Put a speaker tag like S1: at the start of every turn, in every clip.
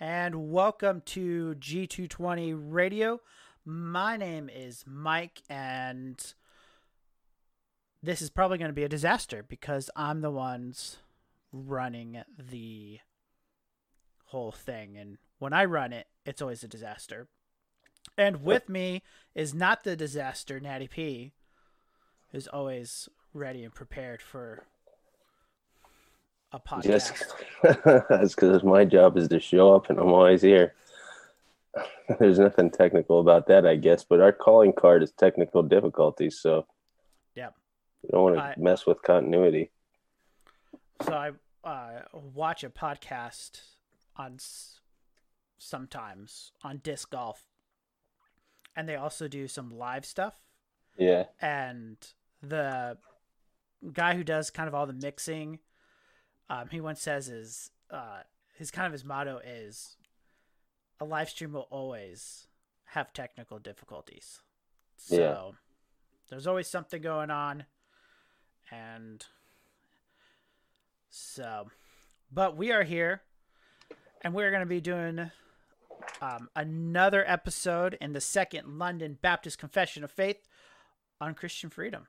S1: and welcome to G220 Radio. My name is Mike, and this is probably going to be a disaster because I'm the ones running the whole thing. And when I run it, it's always a disaster. And with me is not the disaster, Natty P, who's always ready and prepared for a podcast.
S2: Just that's because my job is to show up and I'm always here. There's nothing technical about that, I guess, but our calling card is technical difficulties, so
S1: yeah,
S2: we don't want to
S1: I-
S2: mess with continuity.
S1: So I uh, watch a podcast on s- sometimes on disc golf, and they also do some live stuff.
S2: Yeah,
S1: And the guy who does kind of all the mixing, um, he once says is uh, his kind of his motto is a live stream will always have technical difficulties. So
S2: Yeah.
S1: there's always something going on, and so, but we are here, and we're going to be doing um, another episode in the second London Baptist Confession of Faith on Christian freedom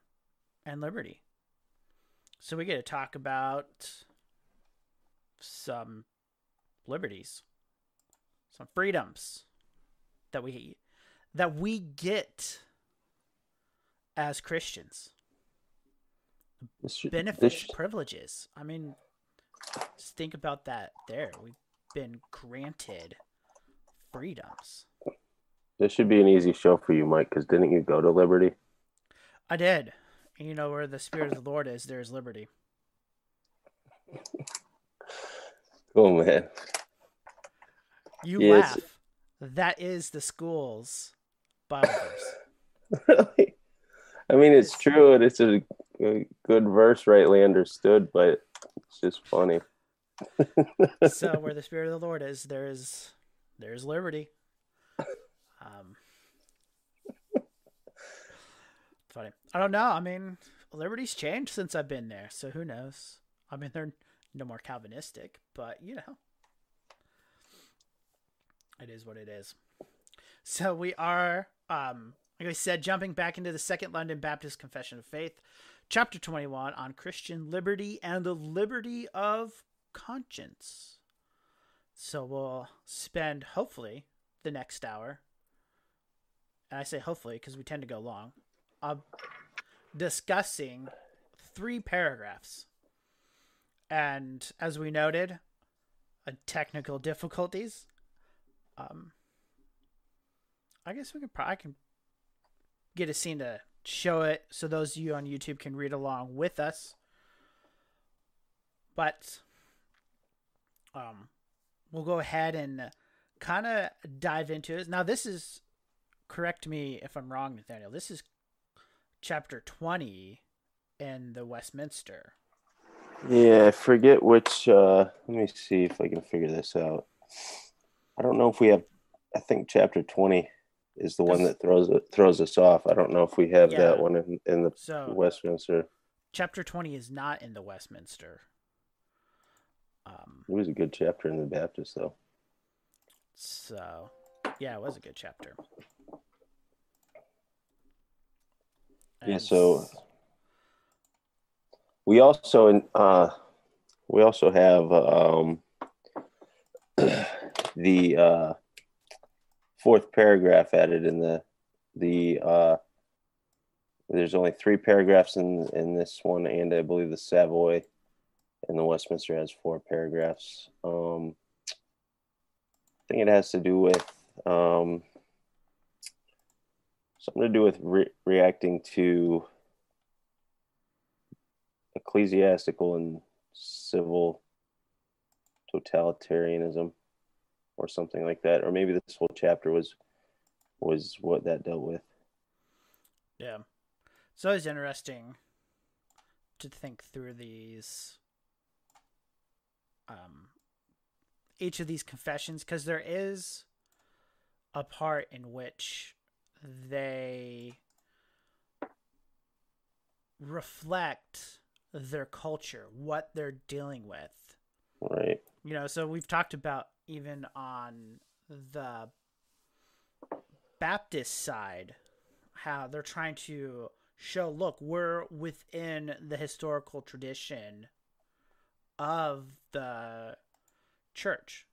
S1: and liberty. So we get to talk about some liberties, some freedoms that we that we get as Christians
S2: should,
S1: benefits, privileges. I mean, just think about that. There, we've been granted freedoms.
S2: this should be an easy show for you, Mike. Because didn't you go to Liberty?
S1: I did. And you know where the spirit of the Lord is, there is liberty.
S2: Oh man,
S1: You
S2: Yes.
S1: laugh. That is the school's Bible verse.
S2: really? I mean, it's true, and it's a, a good verse, rightly understood, but it's just funny.
S1: so where the spirit of the Lord is, there is there is liberty. Um, funny. I don't know. I mean, liberty's changed since I've been there, so who knows? I mean, they're no more Calvinistic, but you know, it is what it is. So we are, um, like I said, jumping back into the Second London Baptist Confession of Faith, chapter twenty-one on Christian liberty and the liberty of conscience. So we'll spend hopefully the next hour, and I say hopefully because we tend to go long, uh, discussing three paragraphs. And as we noted, uh, technical difficulties. Um, I guess we can probably I can get a scene to show it so those of you on YouTube can read along with us. But um, we'll go ahead and kind of dive into it. Now, this is, correct me if I'm wrong, Nathaniel. This is chapter 20 in the Westminster.
S2: Yeah, I forget which. Uh, let me see if I can figure this out. I don't know if we have. I think chapter twenty is the one that throws throws us off. I don't know if we have
S1: Yeah.
S2: that one in, in the
S1: So,
S2: Westminster.
S1: chapter 20 is not in the Westminster. Um,
S2: It was a good chapter in the Baptist, though.
S1: so, yeah, it was a good chapter.
S2: Yeah, so- We also uh, we also have um, the uh, fourth paragraph added in the the. Uh, there's only three paragraphs in in this one, and I believe the Savoy and the Westminster has four paragraphs. Um, I think it has to do with um, something to do with re- reacting to ecclesiastical and civil totalitarianism or something like that or maybe this whole chapter was was what that dealt with
S1: Yeah. It's always interesting to think through these um each of these confessions because there is a part in which they reflect their culture, what they're dealing with.
S2: right
S1: You know, so we've talked about even on the Baptist side, how they're trying to show look, we're within the historical tradition of the church.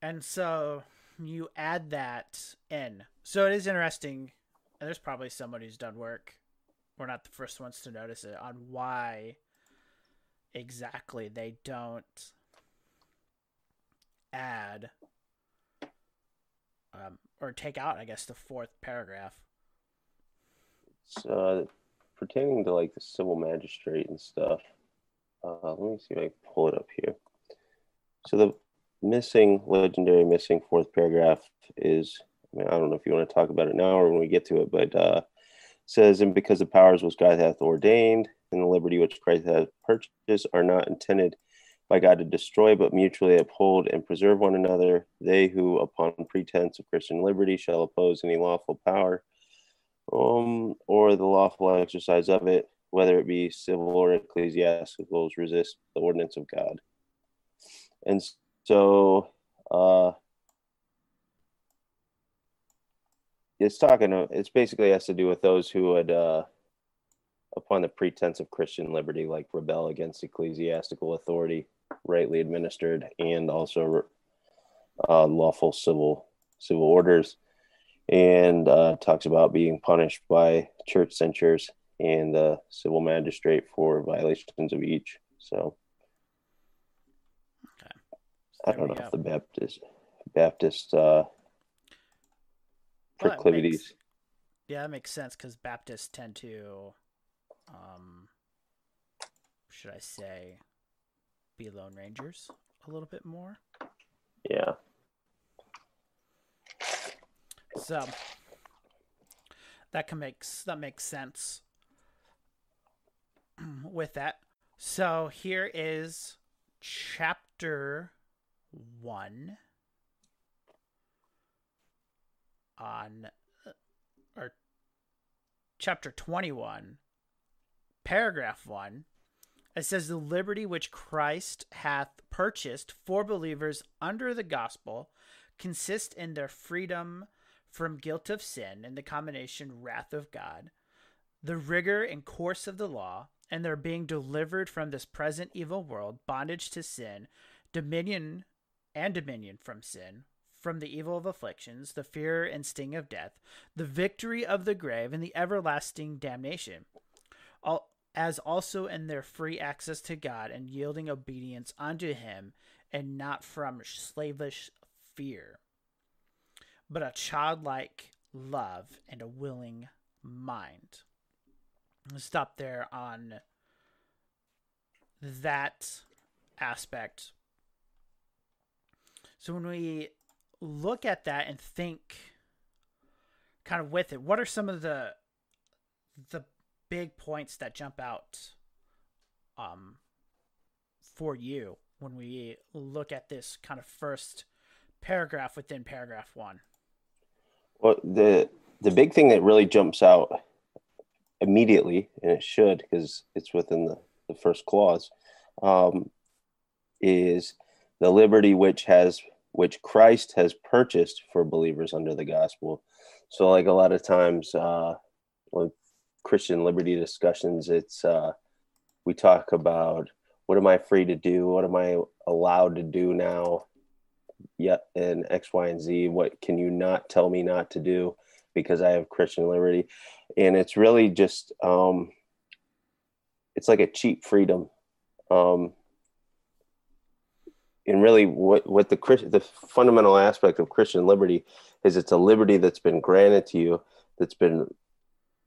S1: And so you add that in. So it is interesting, and there's probably somebody who's done work. We're not the first ones to notice it on why exactly they don't add um, or take out, I guess, the fourth paragraph.
S2: It's uh, pertaining to like the civil magistrate and stuff. Uh, let me see if I can pull it up here. So the missing, legendary missing fourth paragraph is, I mean, I don't know if you want to talk about it now or when we get to it, but uh, says, and because the powers which God hath ordained and the liberty which Christ hath purchased are not intended by God to destroy, but mutually uphold and preserve one another. They who, upon pretense of Christian liberty, shall oppose any lawful power um, or the lawful exercise of it, whether it be civil or ecclesiastical, resist the ordinance of God. And so, uh, it's talking, it's basically has to do with those who would, uh, upon the pretense of Christian liberty, like rebel against ecclesiastical authority, rightly administered, and also uh, lawful civil civil orders, and uh, talks about being punished by church censures and the civil magistrate for violations of each. So, okay. I don't know go. if the Baptist Baptist uh, proclivities.
S1: Makes, yeah, that makes sense because Baptists tend to, um, should I say, be Lone Rangers a little bit more.
S2: Yeah.
S1: So that can makes that makes sense with that. So here is chapter one on uh, or chapter 21 paragraph 1 it says, The liberty which Christ hath purchased for believers under the gospel consists in their freedom from guilt of sin and the combination wrath of God, the rigor and course of the law, and their being delivered from this present evil world, bondage to sin, dominion and dominion from sin, from the evil of afflictions, the fear and sting of death, the victory of the grave, and the everlasting damnation. All, as also in their free access to God and yielding obedience unto Him, and not from slavish fear, but a childlike love and a willing mind. I'll stop there on that aspect. So when we look at that and think kind of with it, what are some of the the big points that jump out um, for you when we look at this kind of first paragraph within paragraph one?
S2: Well, the the big thing that really jumps out immediately, and it should because it's within the, the first clause, um, is the liberty which has which Christ has purchased for believers under the gospel. So, like a lot of times, uh, like Christian liberty discussions, it's uh, we talk about what am I free to do? What am I allowed to do now? Yet in X, Y, and Z. What can you not tell me not to do because I have Christian liberty? And it's really just um, it's like a cheap freedom. Um, and really, what what the the fundamental aspect of Christian liberty is it's a liberty that's been granted to you, that's been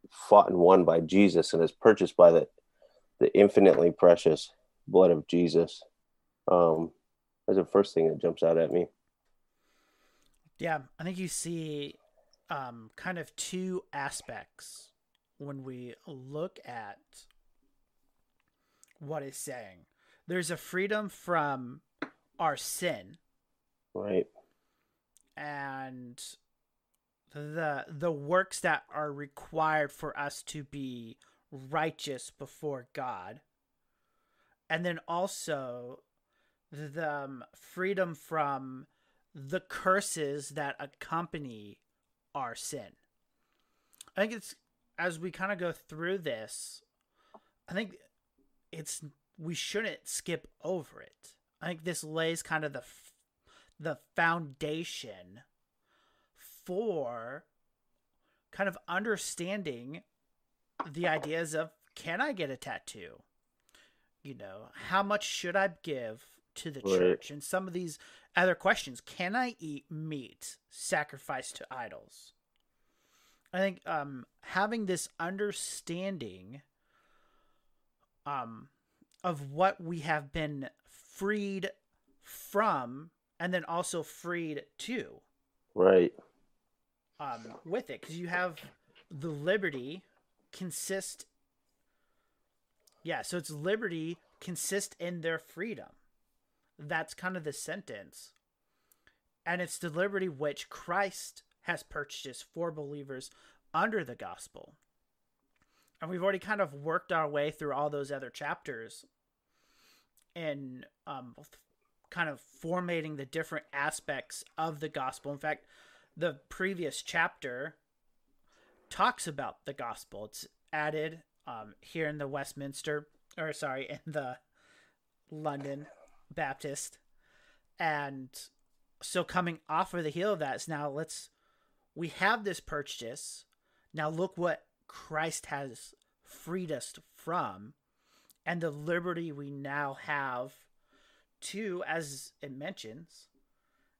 S2: fought and won by Jesus and is purchased by the the infinitely precious blood of Jesus. Um, that's the first thing that jumps out at me.
S1: Yeah, I think you see um, kind of two aspects when we look at what is saying. There's a freedom from our sin.
S2: Right.
S1: And the the works that are required for us to be righteous before God. And then also the um, freedom from the curses that accompany our sin. I think it's as we kind of go through this, I think it's we shouldn't skip over it. I think this lays kind of the the foundation for kind of understanding the ideas of can I get a tattoo? You know, how much should I give to the right. church? And some of these other questions. Can I eat meat sacrificed to idols? I think um, having this understanding um, of what we have been freed from and then also freed to.
S2: Right.
S1: Um, with it, because you have the liberty consist. Yeah, so it's liberty consist in their freedom. That's kind of the sentence. And it's the liberty which Christ has purchased for believers under the gospel. And we've already kind of worked our way through all those other chapters and um, kind of formatting the different aspects of the gospel. In fact, the previous chapter talks about the gospel. It's added um, here in the Westminster, or sorry, in the London Baptist. And so coming off of the heel of that is now let's we have this purchase. Now look what Christ has freed us from and the liberty we now have to, as it mentions,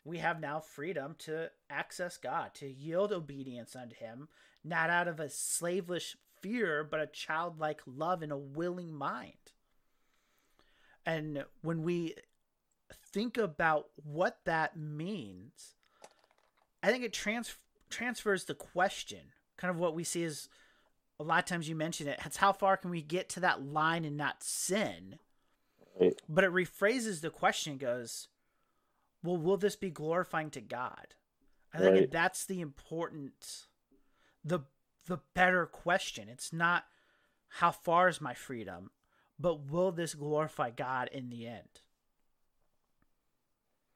S1: we have now freedom to access God, to yield obedience unto Him, not out of a slavish fear, but a childlike love and a willing mind. And when we think about what that means, I think it trans- transfers the question, kind of what we see is a lot of times you mention it. It's how far can we get to that line and not sin? Right. But it rephrases the question. Goes, well, will this be glorifying to God? I think right. that's the important, the the better question. It's not how far is my freedom, but will this glorify God in the end?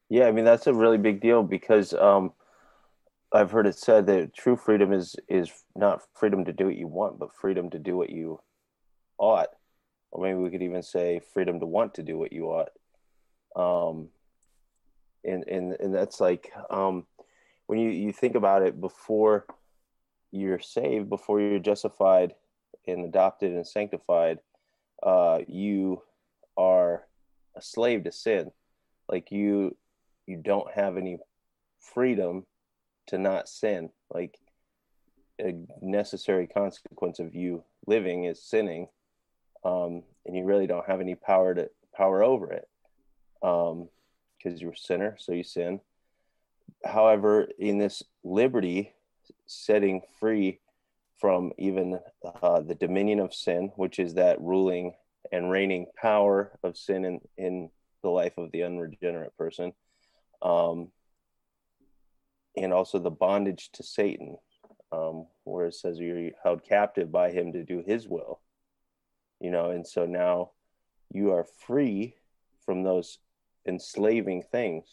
S2: Yeah, I mean that's a really big deal because um, I've heard it said that true freedom is is not freedom to do what you want, but freedom to do what you ought, or maybe we could even say freedom to want to do what you ought. Um, and and and that's like um, when you you think about it before you're saved, before you're justified and adopted and sanctified, uh, you are a slave to sin. Like you you don't have any freedom to not sin. Like a necessary consequence of you living is sinning, um, and you really don't have any power to power over it because um, you're a sinner, so you sin. However, in this liberty, setting free from even uh, the dominion of sin, which is that ruling and reigning power of sin in, in the life of the unregenerate person, um, and also the bondage to Satan, um, where it says you're held captive by him to do his will. You know, and so now you are free from those enslaving things.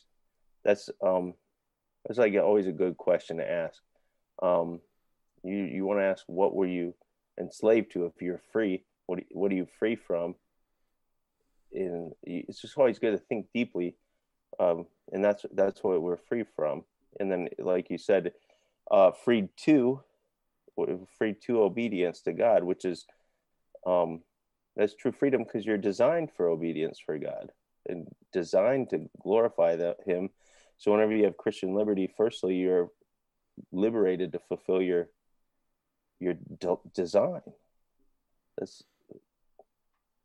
S2: That's um that's like always a good question to ask. Um, you you want to ask what were you enslaved to if you're free? What what are you free from? And it's just always good to think deeply, um, and that's that's what we're free from and then like you said uh freed to freed to obedience to god which is um that's true freedom because you're designed for obedience for god and designed to glorify the, him. So whenever you have christian liberty firstly you're liberated to fulfill your your de- design. That's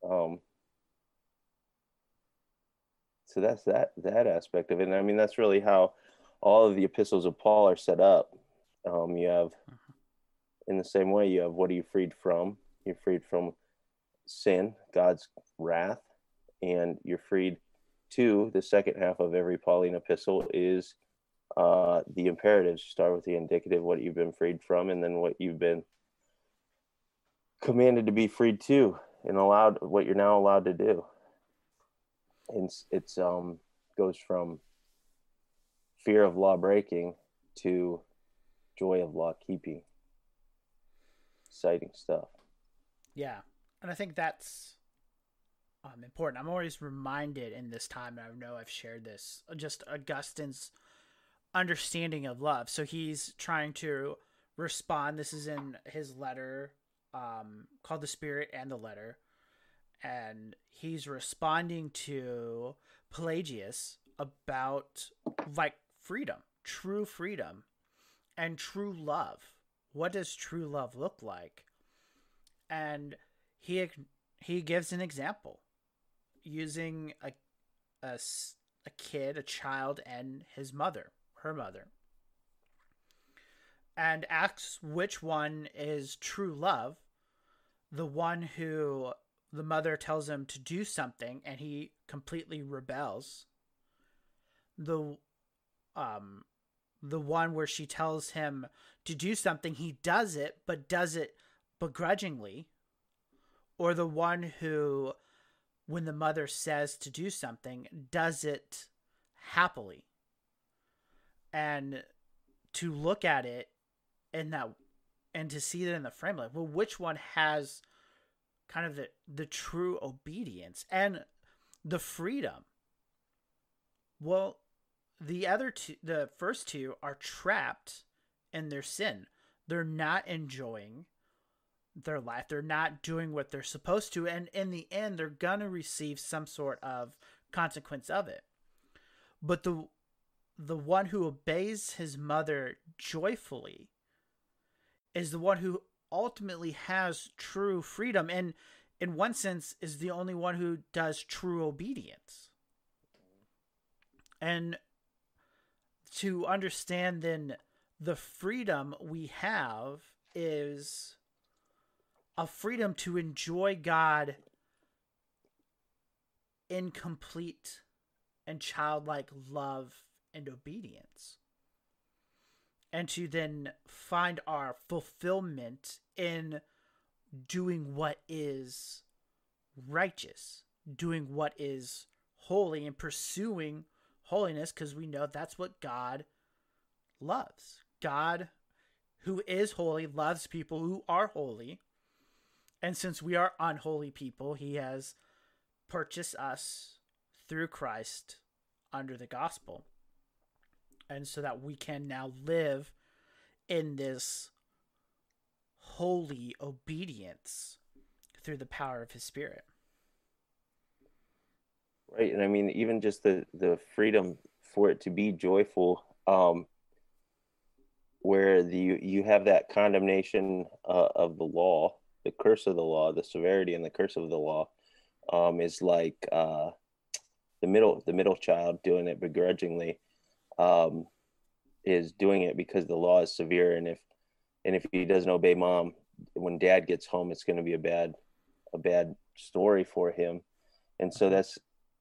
S2: um so that's that that aspect of it. And i mean that's really how all of the epistles of Paul are set up. Um, you have, in the same way, you have what are you freed from? You're freed from sin, God's wrath, and you're freed to the second half of every Pauline epistle is uh, the imperatives. Start with the indicative, what you've been freed from, and then what you've been commanded to be freed to, and allowed what you're now allowed to do. it's, it's um goes from fear of law breaking to joy of law keeping. Exciting stuff.
S1: Yeah, and I think that's um, important. I'm always reminded in this time, and I know I've shared this, just Augustine's understanding of love. So he's trying to respond. This is in his letter um, called The Spirit and the Letter. And he's responding to Pelagius about like freedom, true freedom, and true love. What does true love look like? And he he gives an example using a, a, a kid, a child, and his mother, her mother and asks which one is true love the one who the mother tells him to do something and he completely rebels the um the one where she tells him to do something he does it but does it begrudgingly. Or the one who when the mother says to do something does it happily. And to look at it in that and to see that in the frame like well which one has kind of the the true obedience and the freedom? Well the other two the first two are trapped in their sin. They're not enjoying their life. They're not doing what they're supposed to. And in the end they're gonna receive some sort of consequence of it. But the the one who obeys his mother joyfully is the one who ultimately has true freedom and in one sense is the only one who does true obedience. And to understand then the freedom we have is a freedom to enjoy God in complete and childlike love and obedience and to then find our fulfillment in doing what is righteous, doing what is holy, and pursuing holiness because we know that's what God loves. God, who is holy, loves people who are holy. And since we are unholy people, he has purchased us through Christ under the gospel and so that we can now live in this holy obedience through the power of his spirit
S2: right? And i mean even just the the freedom for it to be joyful um where the you, have that condemnation uh, of the law the curse of the law the severity and the curse of the law um is like uh the middle the middle child doing it begrudgingly um, is doing it because the law is severe, and if and if he doesn't obey mom, when dad gets home, it's going to be a bad a bad story for him, and so that's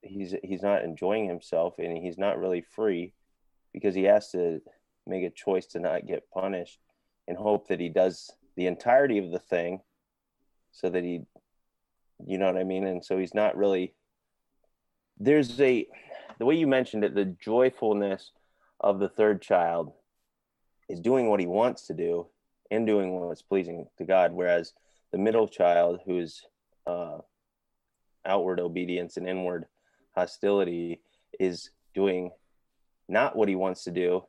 S2: he's he's not enjoying himself, and he's not really free because he has to make a choice to not get punished and hope that he does the entirety of the thing so that he you know what i mean? And so he's not really there's a the way you mentioned it the joyfulness of the third child is doing what he wants to do and doing what's pleasing to God, whereas the middle child, who's uh, outward obedience and inward hostility, is doing not what he wants to do,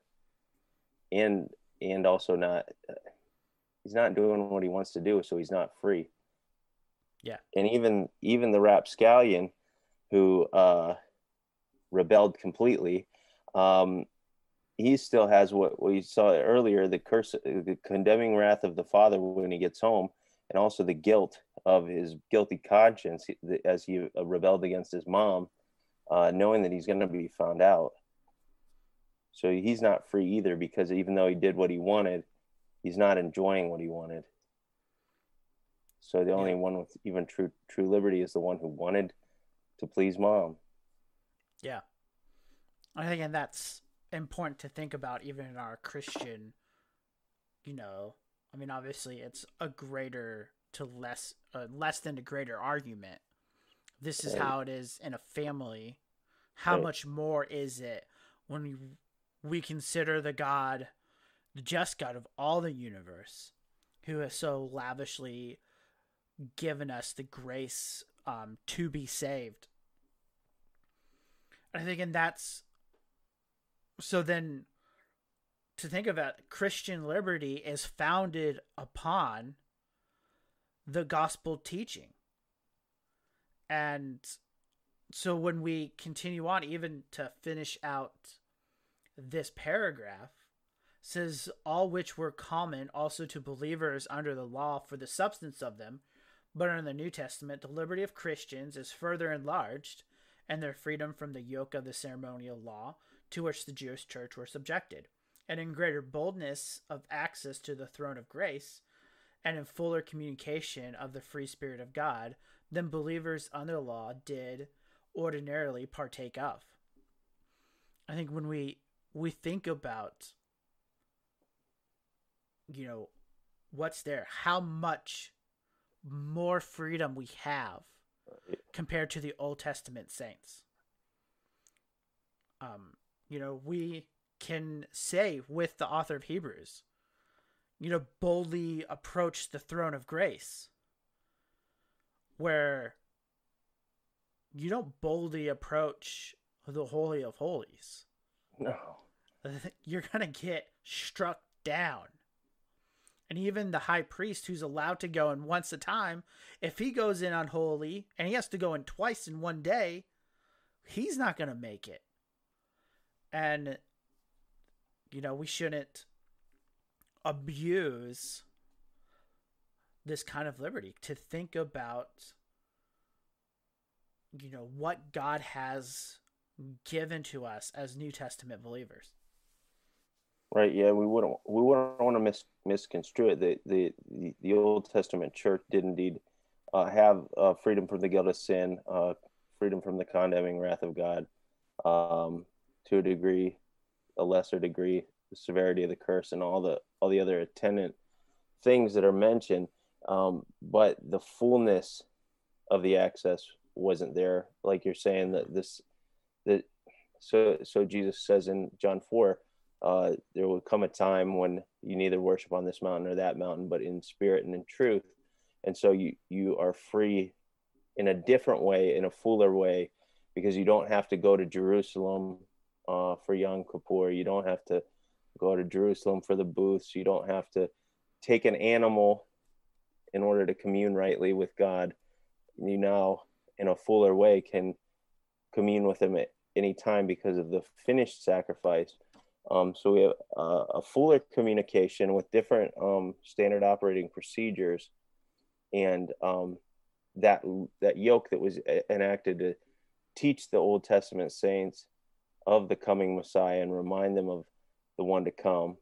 S2: and and also not he's not doing what he wants to do, so he's not free.
S1: Yeah,
S2: and even even the rapscallion, who uh, rebelled completely, um, he still has what we saw earlier the curse the condemning wrath of the father when he gets home and also the guilt of his guilty conscience as he rebelled against his mom uh, knowing that he's going to be found out so he's not free either because even though he did what he wanted he's not enjoying what he wanted so the only yeah. one with even true true liberty is the one who wanted to please mom
S1: yeah i think and that's important to think about even in our Christian, you know, I mean, obviously it's a greater to less, uh, less than a greater argument. This is how it is in a family how much more is it when we, we consider the God, the just God of all the universe, who has so lavishly given us the grace um, to be saved? I think, and that's so then to think of it, Christian liberty is founded upon the gospel teaching. And so when we continue on, even to finish out this paragraph, says all which were common also to believers under the law for the substance of them, but in the New Testament, the liberty of Christians is further enlarged, and their freedom from the yoke of the ceremonial law to which the Jewish church were subjected, and in greater boldness of access to the throne of grace, and in fuller communication of the free Spirit of God than believers under law did ordinarily partake of. I think when we we think about you know what's there, how much more freedom we have compared to the Old Testament saints. Um, you know, we can say with the author of Hebrews, you know, boldly approach the throne of grace, where you don't boldly approach the Holy of Holies.
S2: No.
S1: You're going to get struck down. And even the high priest who's allowed to go in once a time, if he goes in unholy and he has to go in twice in one day, he's not going to make it. And, you know, we shouldn't abuse this kind of liberty to think about, you know, what God has given to us as New Testament believers.
S2: Right. Yeah, we wouldn't we wouldn't want to mis, misconstrue it. The, the the Old Testament church did indeed uh, have uh, freedom from the guilt of sin, uh, freedom from the condemning wrath of God, um, to a degree, a lesser degree, the severity of the curse, and all the all the other attendant things that are mentioned. Um, but the fullness of the access wasn't there, like you're saying that this that so so Jesus says in John four uh, there will come a time when you neither worship on this mountain or that mountain, but in spirit and in truth. And so you you are free in a different way, in a fuller way, because you don't have to go to Jerusalem uh, for Yom Kippur. You don't have to go to Jerusalem for the booths. You don't have to take an animal in order to commune rightly with God. You now, in a fuller way, can commune with Him at any time because of the finished sacrifice. Um, so we have a fuller communication with different um, standard operating procedures, and um, that that yoke that was enacted to teach the Old Testament saints of the coming Messiah and remind them of the one to come.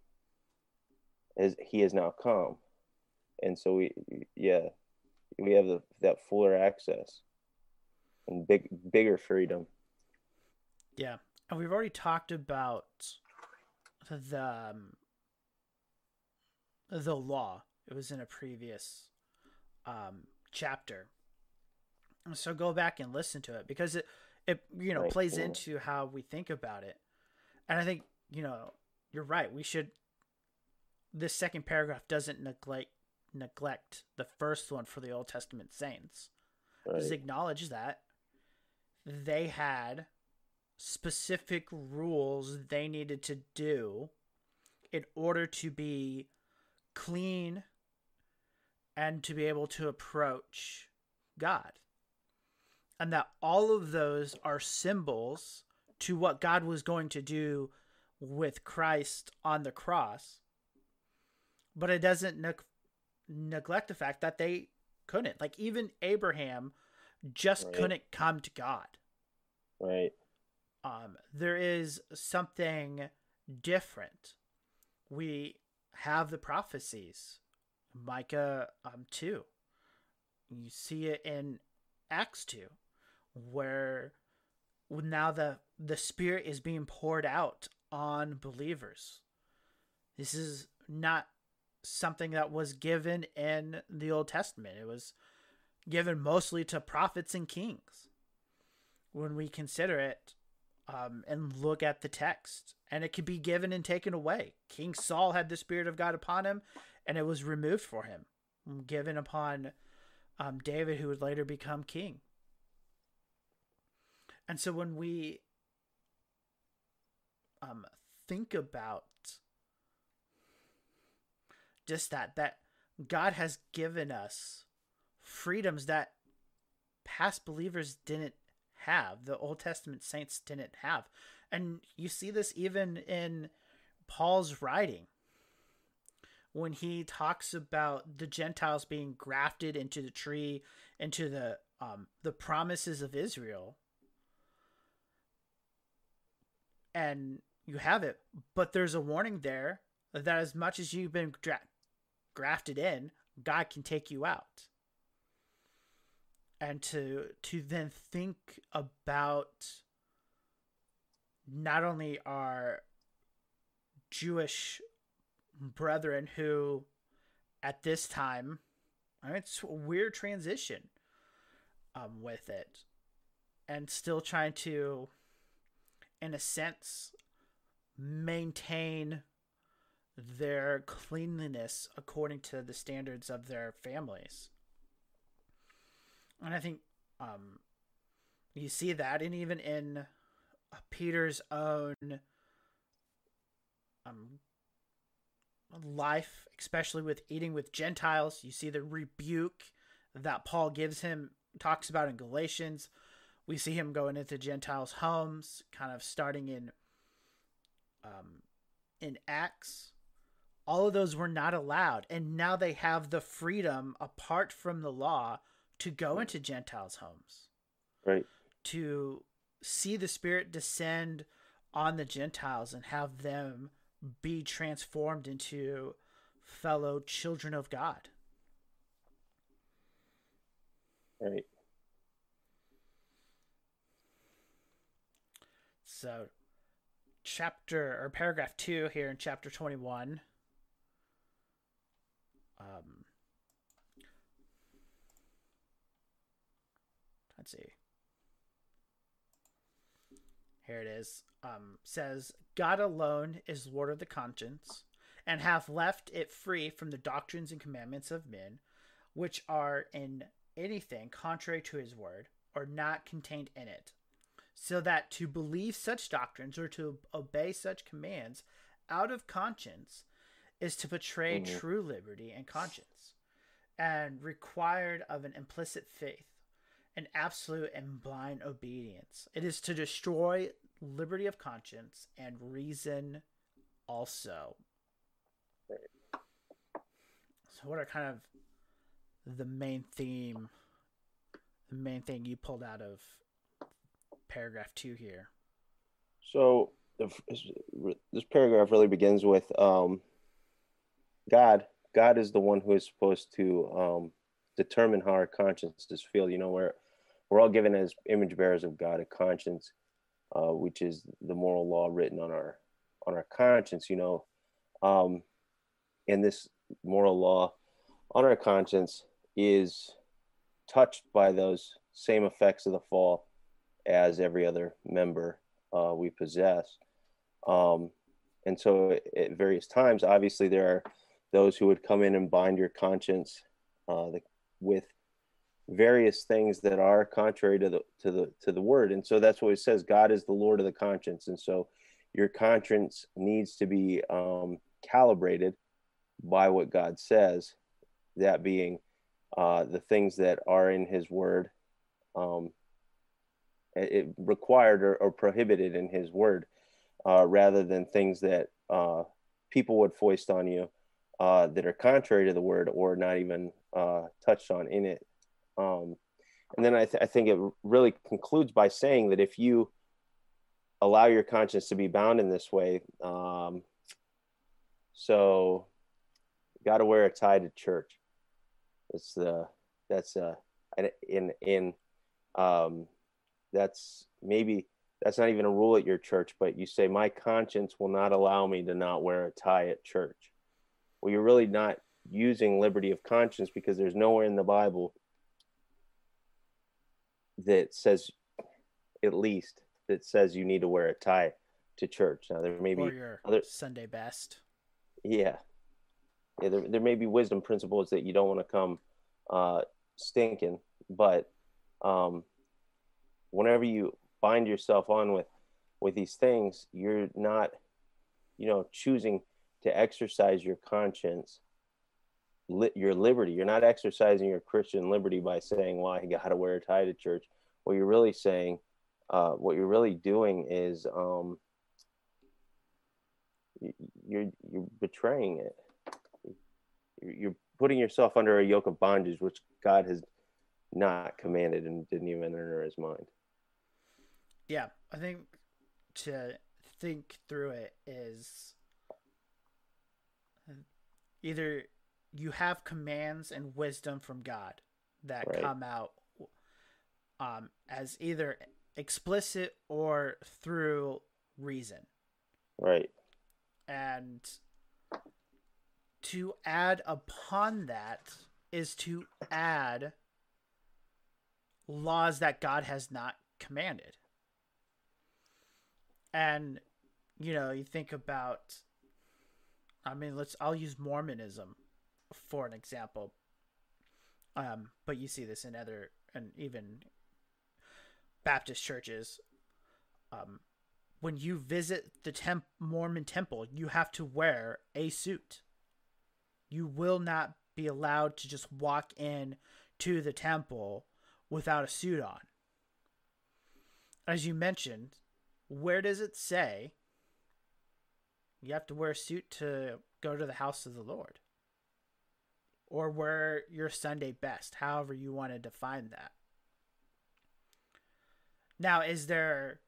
S2: As he has now come, and so we, yeah, we have the, that fuller access and big bigger freedom.
S1: Yeah, and we've already talked about the um, the law. It was in a previous um, chapter, so go back and listen to it because it it you know
S2: Right,
S1: plays
S2: yeah.
S1: into how we think about it, and I think you know you're right. We should. This second paragraph doesn't neglect neglect the first one for the Old Testament saints. Just
S2: Right.
S1: acknowledge that they had specific rules they needed to do in order to be clean and to be able to approach God. And that all of those are symbols to what God was going to do with Christ on the cross. But it doesn't neglect the fact that they couldn't. Like, even Abraham just
S2: Right.
S1: couldn't come to God
S2: Right.
S1: um, there is something different. We have the prophecies, Micah um, 2. You see it in Acts 2, where now the, the Spirit is being poured out on believers. This is not something that was given in the Old Testament, it was given mostly to prophets and kings when we consider it, um, and look at the text, and it could be given and taken away. King Saul had the Spirit of God upon him, and it was removed for him, given upon um, David, who would later become king. And so when we um, think about just that, that God has given us freedoms that past believers didn't have, the Old Testament saints didn't have. And you see this even in Paul's writing when he talks about the Gentiles being grafted into the tree, into the um, the promises of Israel. And you have it, but there's a warning there that as much as you've been grafted in, God can take you out. And to to then think about not only our Jewish brethren who at this time it's a weird transition um, with it and still trying to in a sense maintain their cleanliness according to the standards of their families and I think um, you see that, and even in uh, Peter's own um, life, especially with eating with Gentiles, you see the rebuke that Paul gives him, talks about in Galatians. We see him going into Gentiles' homes, kind of starting in um, in Acts. All of those were not allowed, and now they have the freedom apart from the law to go into Gentiles' homes.
S2: Right.
S1: To see the Spirit descend on the Gentiles and have them be transformed into fellow children of God.
S2: Right.
S1: So, chapter or paragraph two here in chapter 21. Um, Let's see. Here it is. Um, says God alone is Lord of the conscience, and hath left it free from the doctrines and commandments of men, which are in anything contrary to his word, or not contained in it. So that to believe such doctrines or to obey such commands out of conscience is to betray mm-hmm. true liberty and conscience, and required of an implicit faith an absolute and blind obedience. It is to destroy liberty of conscience and reason also. So, what are kind of the main theme, the main thing you pulled out of paragraph two here?
S2: So, this paragraph really begins with um, God. God is the one who is supposed to um, determine how our consciences feel. You know, where we're all given as image bearers of God a conscience, uh, which is the moral law written on our on our conscience. You know, um, and this moral law on our conscience is touched by those same effects of the fall as every other member uh, we possess. Um, and so, at various times, obviously, there are those who would come in and bind your conscience uh, the, with various things that are contrary to the to the to the word. And so that's what it says god is the lord of the conscience. And so your conscience needs to be um, calibrated by what god says that being uh, the things that are in his word um, it required or, or, prohibited in his word uh, rather than things that uh, people would foist on you uh, that are contrary to the word or not even uh, touched on in it um, and then I, th- I think it really concludes by saying that if you allow your conscience to be bound in this way, um, so got to wear a tie to church. It's the that's uh in in um that's maybe that's not even a rule at your church, but you say my conscience will not allow me to not wear a tie at church. Well, you're really not using liberty of conscience because there's nowhere in the Bible that says at least that says you need to wear a tie to church. Now there may be other
S1: Sunday best.
S2: yeah. Yeah, there, there may be wisdom principles that you don't want to come uh, stinking, but um, whenever you bind yourself on with with these things, you're not, you know, choosing to exercise your conscience, li- your liberty. You're not exercising your Christian liberty by saying, "Well, I got to wear a tie to church." What you're really saying, uh, what you're really doing is, um, you- you're you're betraying it. You're putting yourself under a yoke of bondage, which God has not commanded and didn't even enter his mind.
S1: Yeah, I think to think through it is either you have commands and wisdom from God that
S2: Right.
S1: come out um, as either explicit or through reason.
S2: Right.
S1: And to add upon that is to add laws that God has not commanded. And you know, you think about I mean, let's I'll use Mormonism for an example. Um, but you see this in other and even Baptist churches. Um, when you visit the temp- Mormon temple, you have to wear a suit. You will not be allowed to just walk in to the temple without a suit on. As you mentioned, where does it say you have to wear a suit to go to the house of the Lord? Or wear your Sunday best, however you want to define that. Now, is there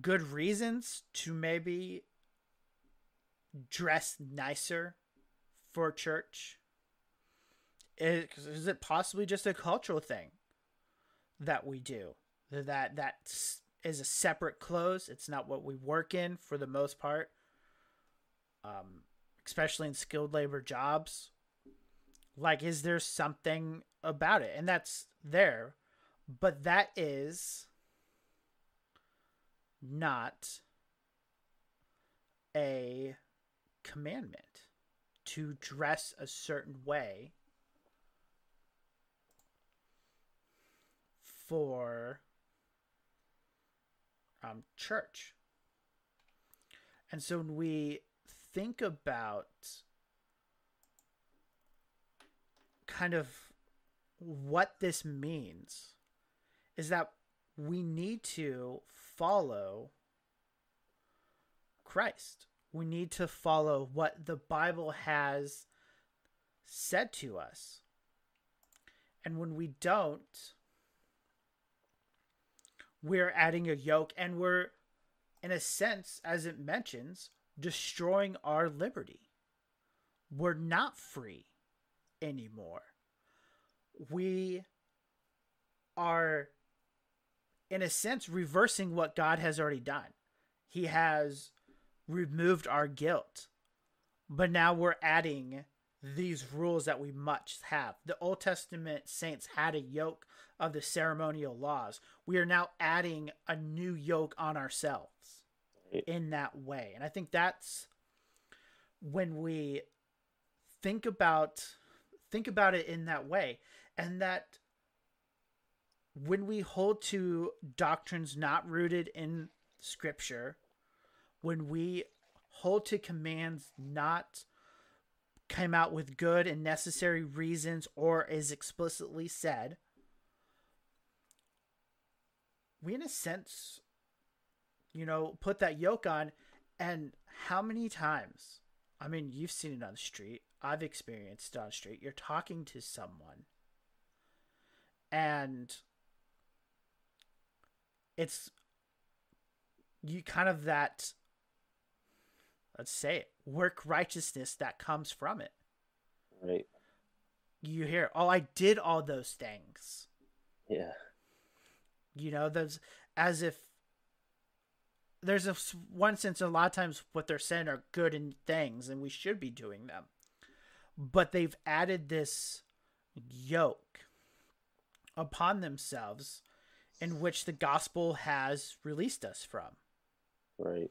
S1: good reasons to maybe dress nicer for church? Is, is it possibly just a cultural thing that we do? That that is a separate clothes. It's not what we work in for the most part. Um, especially in skilled labor jobs. Like, is there something about it? And that's there, but that is not a commandment to dress a certain way for um, church. And so when we think about kind of what this means, is that we need to follow Christ. We need to follow what the Bible has said to us. And when we don't, we're adding a yoke and we're, in a sense, as it mentions, destroying our liberty. We're not free anymore. We are, in a sense, reversing what God has already done. He has removed our guilt, but now we're adding these rules that we must have. The Old Testament saints had a yoke of the ceremonial laws. We are now adding a new yoke on ourselves in that way. And I think that's when we think about think about it in that way and that when we hold to doctrines not rooted in scripture when we hold to commands not come out with good and necessary reasons or is explicitly said we in a sense you know put that yoke on. And how many times i mean you've seen it on the street. I've experienced it on the street. You're talking to someone. And it's you kind of that let's say it work righteousness that comes from it.
S2: Right.
S1: you hear oh i did all those things.
S2: Yeah.
S1: you know those as if there's a one sense a lot of times what they're saying are good and things and we should be doing them but they've added this yoke upon themselves in which the gospel has released us from.
S2: Right.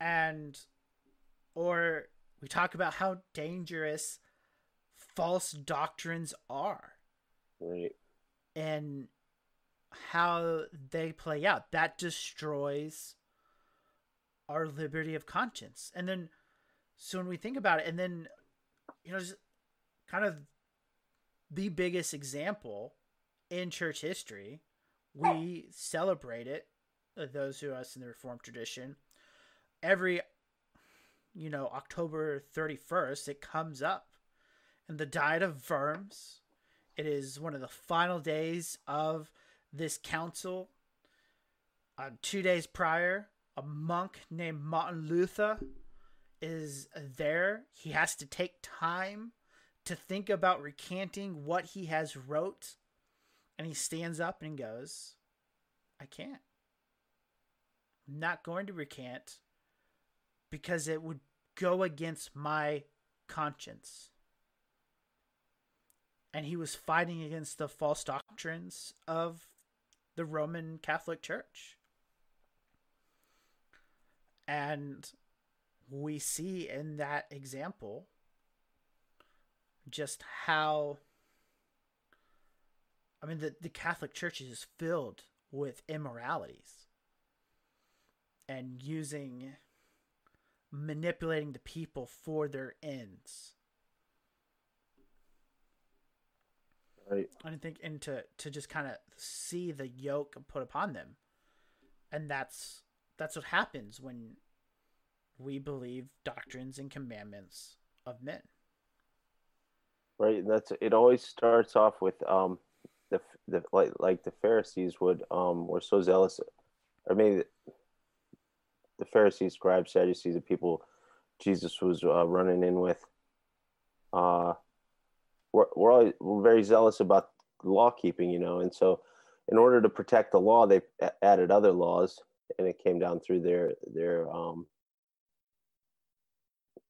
S1: And, or we talk about how dangerous false doctrines are.
S2: Right.
S1: And how they play out. That destroys our liberty of conscience. And then, so when we think about it, and then, you know, just kind of the biggest example in church history, we celebrate it, uh, those who us in the Reformed tradition, every, you know, October 31st, it comes up. And the Diet of Worms, it is one of the final days of this council. Uh, two days prior, a monk named Martin Luther is there. He has to take time to think about recanting what he has wrote and he stands up and goes i can't I'm not going to recant because it would go against my conscience and he was fighting against the false doctrines of the roman catholic church and we see in that example just how I mean the, the Catholic Church is filled with immoralities and using manipulating the people for their ends.
S2: Right.
S1: I think and to, to just kind of see the yoke put upon them. And that's that's what happens when we believe doctrines and commandments of men
S2: right and that's it always starts off with um the, the like like the pharisees would um were so zealous or maybe the pharisees scribes sadducees the people jesus was uh, running in with uh we're, we're, always, we're very zealous about law keeping you know and so in order to protect the law they added other laws and it came down through their their um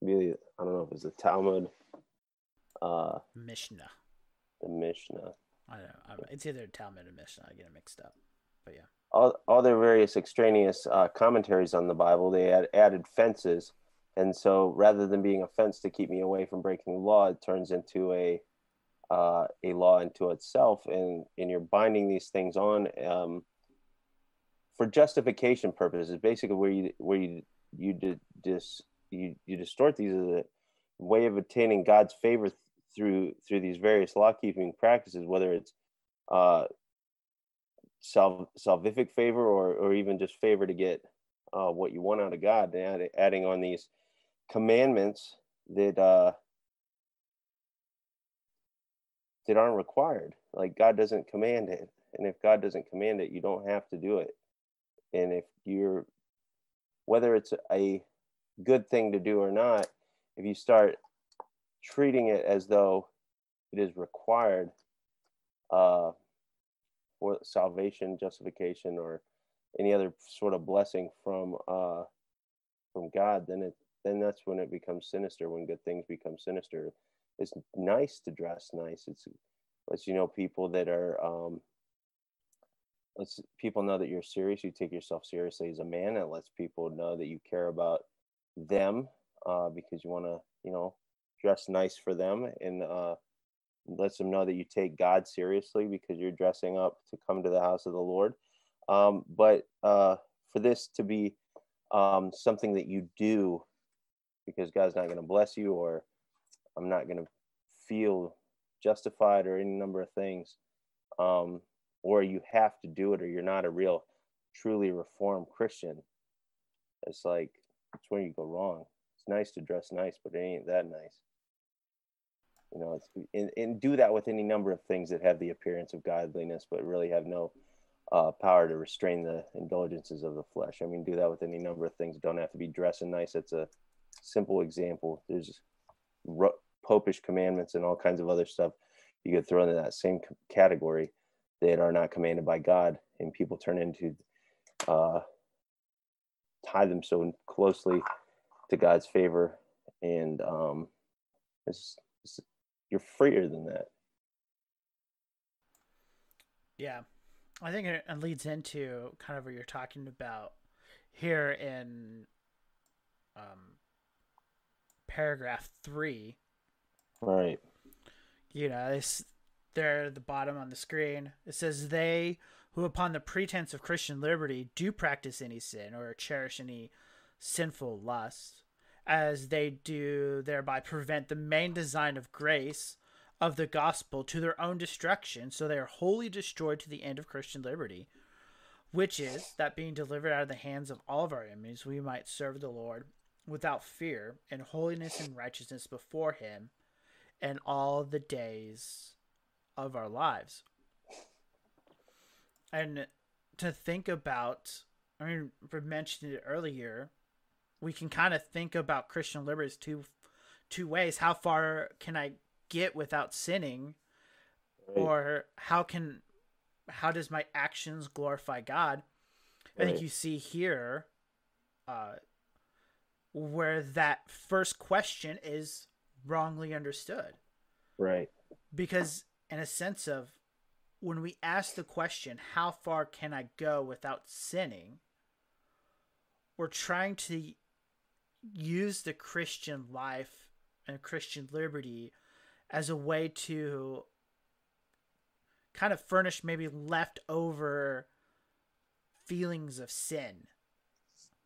S2: really i don't know if it was the talmud uh,
S1: Mishnah.
S2: The Mishnah.
S1: I don't know. It's either Talmud or Mishnah. I get it mixed up. But yeah.
S2: All, all their various extraneous uh, commentaries on the Bible, they had added fences. And so rather than being a fence to keep me away from breaking the law, it turns into a uh, a law into itself. And, and you're binding these things on um, for justification purposes, basically where you, where you, you, di- dis, you, you distort these as a way of attaining God's favor through through these various law keeping practices, whether it's uh, salv- salvific favor or or even just favor to get uh, what you want out of God, add, adding on these commandments that uh, that aren't required. Like God doesn't command it, and if God doesn't command it, you don't have to do it. And if you're whether it's a good thing to do or not, if you start treating it as though it is required uh, for salvation, justification, or any other sort of blessing from uh, from God, then it then that's when it becomes sinister. When good things become sinister, it's nice to dress nice. It's lets you know people that are um, lets people know that you're serious. You take yourself seriously as a man. and lets people know that you care about them uh, because you want to, you know, dress nice for them and uh, lets them know that you take God seriously because you're dressing up to come to the house of the Lord. Um, but uh, for this to be um, something that you do because God's not going to bless you or I'm not going to feel justified or any number of things, um, or you have to do it or you're not a real, truly reformed Christian, it's like, it's where you go wrong. It's nice to dress nice, but it ain't that nice. You know and, and do that with any number of things that have the appearance of godliness but really have no uh, power to restrain the indulgences of the flesh. I mean do that with any number of things. Don't have to be dressing nice. That's a simple example. There's ro- popish commandments and all kinds of other stuff you could throw into that same category that are not commanded by god and people turn into uh, tie them so closely to god's favor and um, it's, it's you're freer than that.
S1: Yeah. I think it leads into kind of what you're talking about here in um, paragraph three.
S2: Right.
S1: You know, this there at the bottom on the screen. It says they who upon the pretense of Christian liberty do practice any sin or cherish any sinful lust, as they do thereby prevent the main design of grace of the gospel to their own destruction, so they are wholly destroyed to the end of Christian liberty, which is that being delivered out of the hands of all of our enemies, we might serve the Lord without fear in holiness and righteousness before him and all the days of our lives. And to think about, I mean, we mentioned it earlier, we can kind of think about Christian liberties two two ways. How far can I get without sinning? Right. Or how can how does my actions glorify God? Right. I think you see here uh, where that first question is wrongly understood.
S2: Right.
S1: Because in a sense of when we ask the question, how far can I go without sinning? We're trying to use the Christian life and Christian liberty as a way to kind of furnish maybe leftover feelings of sin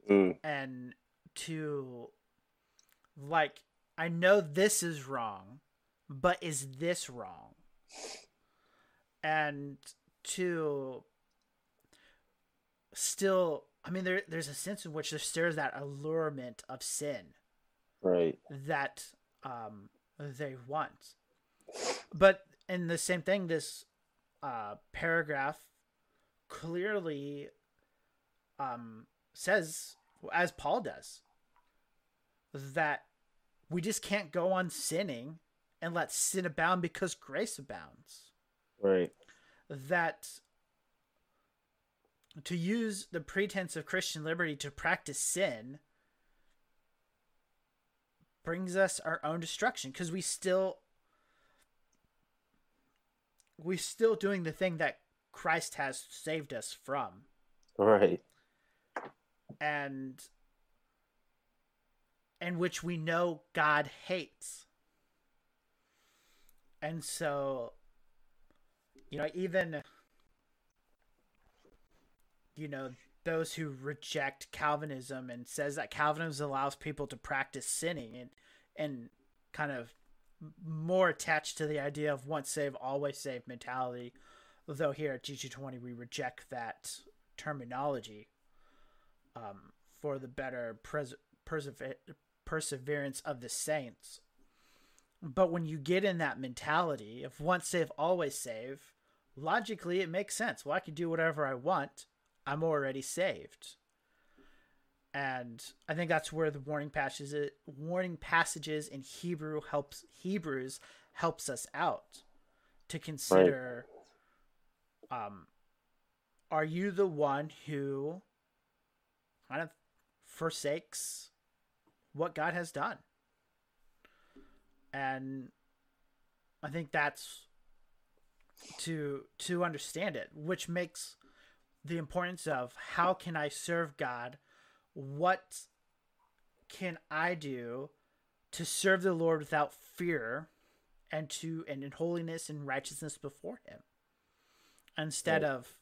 S2: mm.
S1: and to like I know this is wrong, but is this wrong? And to still I mean there there's a sense in which there's that allurement of sin.
S2: Right.
S1: That um they want. But in the same thing this uh paragraph clearly um says as Paul does that we just can't go on sinning and let sin abound because grace abounds.
S2: Right.
S1: That to use the pretense of Christian liberty to practice sin brings us our own destruction because we still we're still doing the thing that Christ has saved us from.
S2: Right.
S1: And and which we know God hates. And so, you know, even, you know, those who reject Calvinism and says that Calvinism allows people to practice sinning and, and kind of more attached to the idea of once saved, always saved mentality. Although here at GG20, we reject that terminology um, for the better pres- perseverance of the saints. But when you get in that mentality of once save, always save, logically it makes sense. Well, I can do whatever I want. I'm already saved. And I think that's where the warning passages warning passages in Hebrew helps Hebrews helps us out to consider right. um are you the one who kind of forsakes what God has done. And I think that's to to understand it, which makes the importance of how can I serve God? What can I do to serve the Lord without fear and to and in holiness and righteousness before him? Instead right. of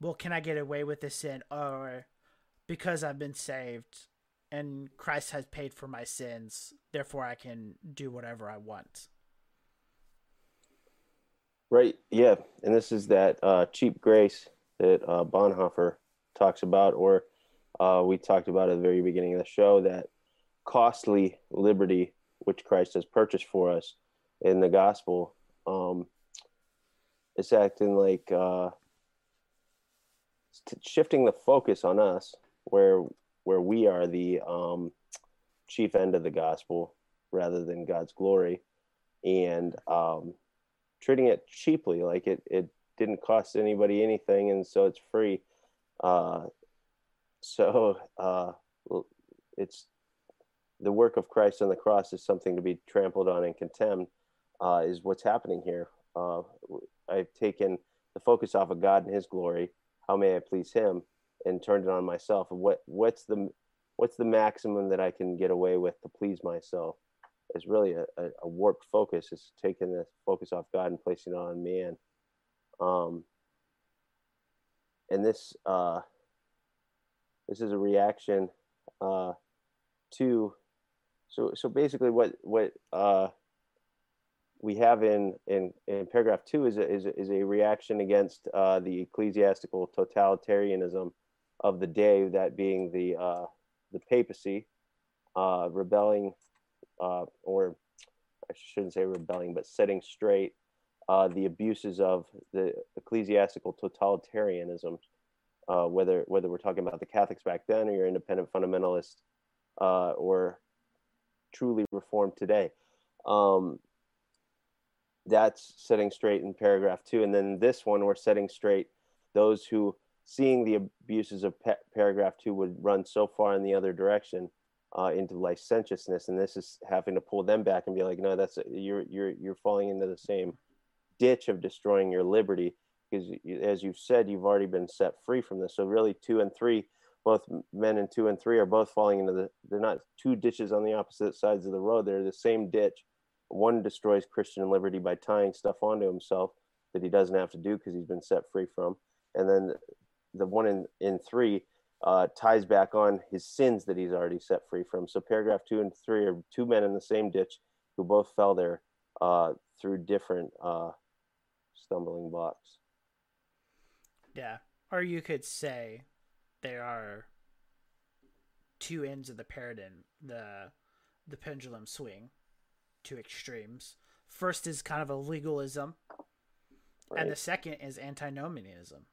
S1: well, can I get away with this sin or because I've been saved, and Christ has paid for my sins, therefore I can do whatever I want.
S2: Right. Yeah, and this is that uh, cheap grace that uh, Bonhoeffer talks about, or uh, we talked about at the very beginning of the show that costly liberty which Christ has purchased for us in the gospel. Um, it's acting like uh, shifting the focus on us, where where we are the um, chief end of the gospel rather than God's glory, and um, treating it cheaply, like it it didn't cost anybody anything, and so it's free. Uh, so uh, it's the work of Christ on the cross is something to be trampled on and contemned. Uh, is what's happening here. Uh, I've taken the focus off of God and His glory. How may I please Him? And turned it on myself. What what's the what's the maximum that I can get away with to please myself? Is really a, a, a warped focus. Is taking the focus off God and placing it on man. Um, and this uh, this is a reaction uh, to so so basically what what uh, we have in in, in paragraph two is a, is a, is a reaction against uh, the ecclesiastical totalitarianism of the day, that being the uh, the papacy uh, rebelling, uh, or I shouldn't say rebelling, but setting straight uh, the abuses of the ecclesiastical totalitarianism. Uh, whether whether we're talking about the Catholics back then or your independent fundamentalists or truly reformed today. Um, that's setting straight in paragraph two. And then this one, we're setting straight those who, seeing the abuses of pa- paragraph two, would run so far in the other direction uh, into licentiousness. And this is having to pull them back and be like, no, that's you're you're you're falling into the same ditch of destroying your liberty because, as you've said, you've already been set free from this. So really, two and three. Both men and two and three are both falling into the. They're not two ditches on the opposite sides of the road. They're the same ditch one destroys Christian liberty by tying stuff onto himself that he doesn't have to do because he's been set free from. And then the one in, in three uh, ties back on his sins that he's already set free from. So paragraph two and three are two men in the same ditch who both fell there uh, through different uh, stumbling blocks.
S1: Yeah. Or you could say there are two ends of the paradigm, the the pendulum swing two extremes. First is kind of a legalism, right. and the second is antinomianism.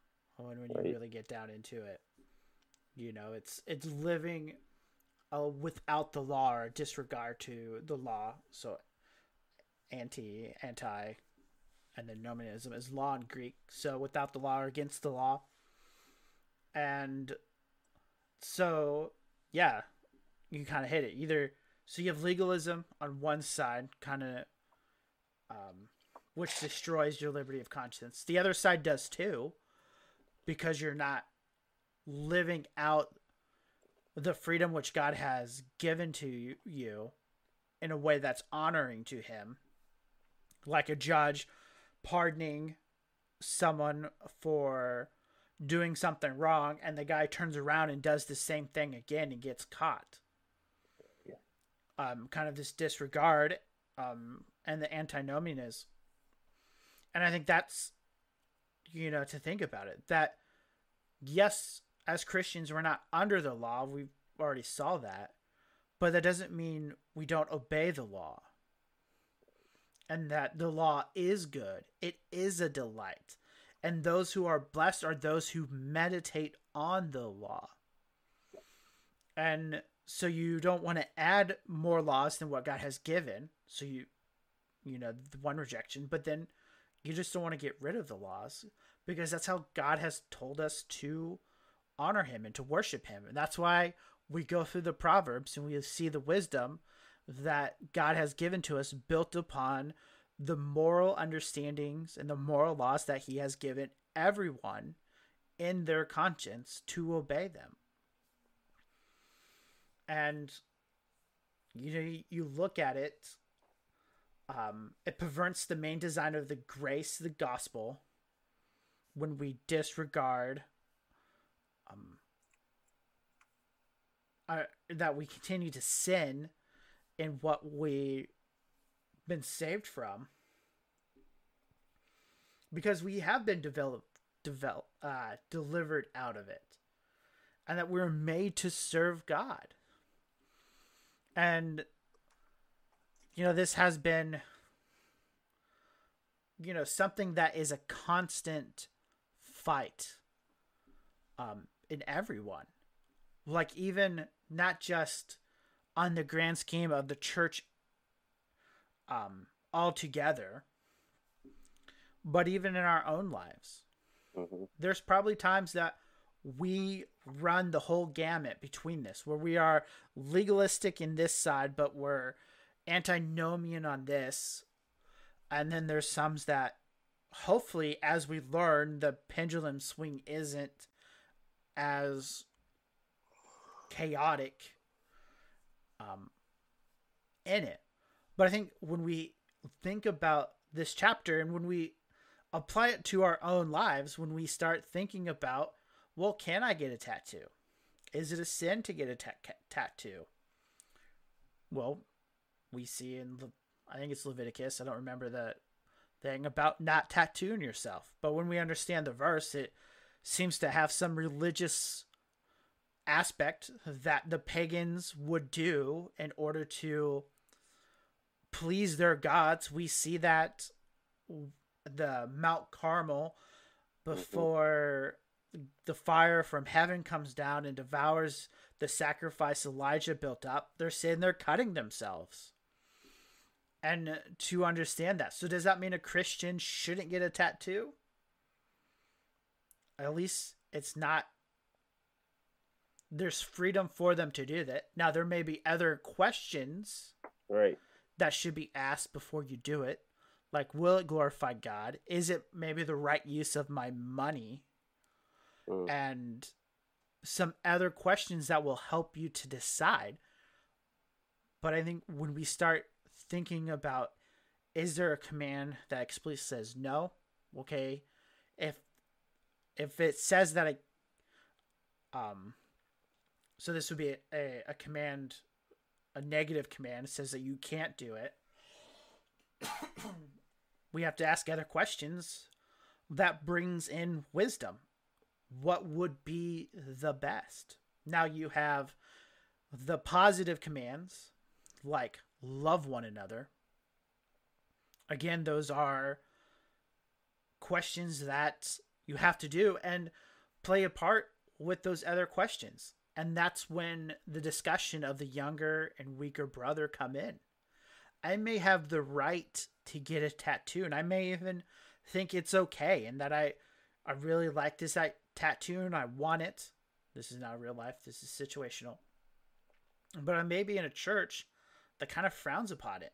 S1: When when you really get down into it, you know, it's it's living uh, without the law or disregard to the law. So anti anti, and then nomianism is law in Greek. So without the law or against the law, and so yeah, you kind of hit it either so you have legalism on one side, kind of, um, which destroys your liberty of conscience. The other side does too, because you're not living out the freedom which God has given to you in a way that's honoring to Him, like a judge pardoning someone for doing something wrong, and the guy turns around and does the same thing again and gets caught um, kind of this disregard um, and the antinomianism. And I think that's, you know, to think about it that, yes, as Christians, we're not under the law. We already saw that. But that doesn't mean we don't obey the law. And that the law is good, it is a delight. And those who are blessed are those who meditate on the law. And so you don't want to add more laws than what God has given. So you, you know, the one rejection, but then you just don't want to get rid of the laws because that's how God has told us to honor Him and to worship Him, and that's why we go through the Proverbs and we see the wisdom that God has given to us built upon the moral understandings and the moral laws that He has given everyone in their conscience to obey them. And you know you look at it um, it perverts the main design of the grace of the gospel when we disregard um, our, that we continue to sin in what we've been saved from. Because we have been developed develop, uh, delivered out of it. And that we're made to serve God. And you know this has been you know something that is a constant fight um in everyone like even not just on the grand scheme of the church um altogether but even in our own lives mm-hmm. there's probably times that we run the whole gamut between this, where we are legalistic in this side, but we're antinomian on this. And then there's some that hopefully, as we learn, the pendulum swing isn't as chaotic um, in it. But I think when we think about this chapter and when we apply it to our own lives, when we start thinking about, well, can I get a tattoo? Is it a sin to get a ta- tattoo? Well, we see in the, I think it's Leviticus. I don't remember the thing about not tattooing yourself. But when we understand the verse, it seems to have some religious aspect that the pagans would do in order to please their gods. We see that the Mount Carmel before the fire from heaven comes down and devours the sacrifice Elijah built up. They're saying they're cutting themselves. And to understand that. So does that mean a Christian shouldn't get a tattoo? At least it's not there's freedom for them to do that. Now there may be other questions
S2: right
S1: that should be asked before you do it. Like will it glorify God? Is it maybe the right use of my money? Mm. And some other questions that will help you to decide. But I think when we start thinking about is there a command that explicitly says no? Okay. If if it says that I um so this would be a, a, a command, a negative command. Says that you can't do it. we have to ask other questions. That brings in wisdom. What would be the best? Now you have the positive commands, like love one another. Again, those are questions that you have to do and play a part with those other questions. And that's when the discussion of the younger and weaker brother come in. I may have the right to get a tattoo and I may even think it's okay and that I I really like this tattoo and I want it. This is not real life, this is situational. But I may be in a church that kind of frowns upon it.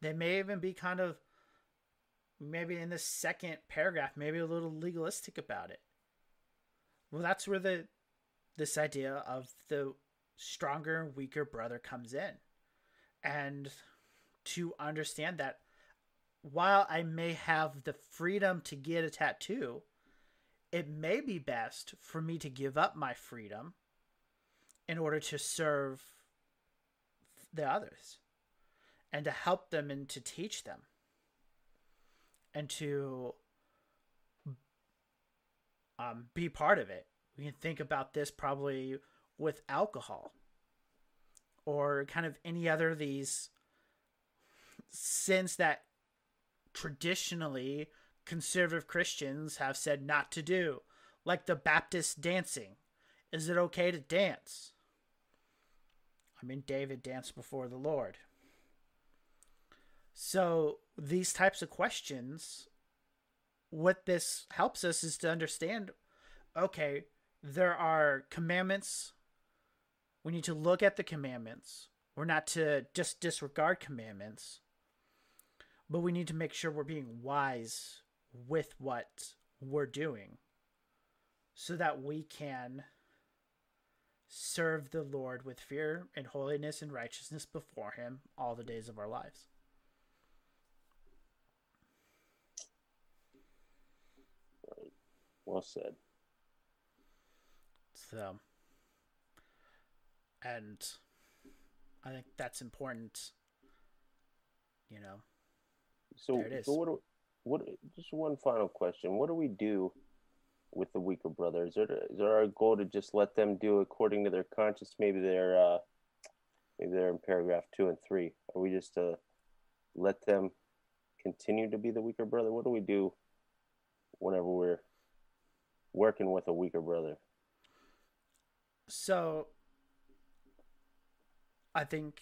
S1: They may even be kind of maybe in the second paragraph, maybe a little legalistic about it. Well, that's where the this idea of the stronger and weaker brother comes in. And to understand that while I may have the freedom to get a tattoo, it may be best for me to give up my freedom in order to serve the others and to help them and to teach them and to um, be part of it we can think about this probably with alcohol or kind of any other of these sins that traditionally conservative Christians have said not to do, like the Baptist dancing. Is it okay to dance? I mean, David danced before the Lord. So, these types of questions, what this helps us is to understand okay, there are commandments. We need to look at the commandments. We're not to just disregard commandments, but we need to make sure we're being wise with what we're doing so that we can serve the Lord with fear and holiness and righteousness before Him all the days of our lives.
S2: Well said.
S1: So, and I think that's important. You know.
S2: So, so what? Do, what? Just one final question. What do we do with the weaker brothers? Is, is there our goal to just let them do according to their conscience? Maybe they're, uh, maybe they're in paragraph two and three. Are we just to let them continue to be the weaker brother? What do we do whenever we're working with a weaker brother?
S1: So I think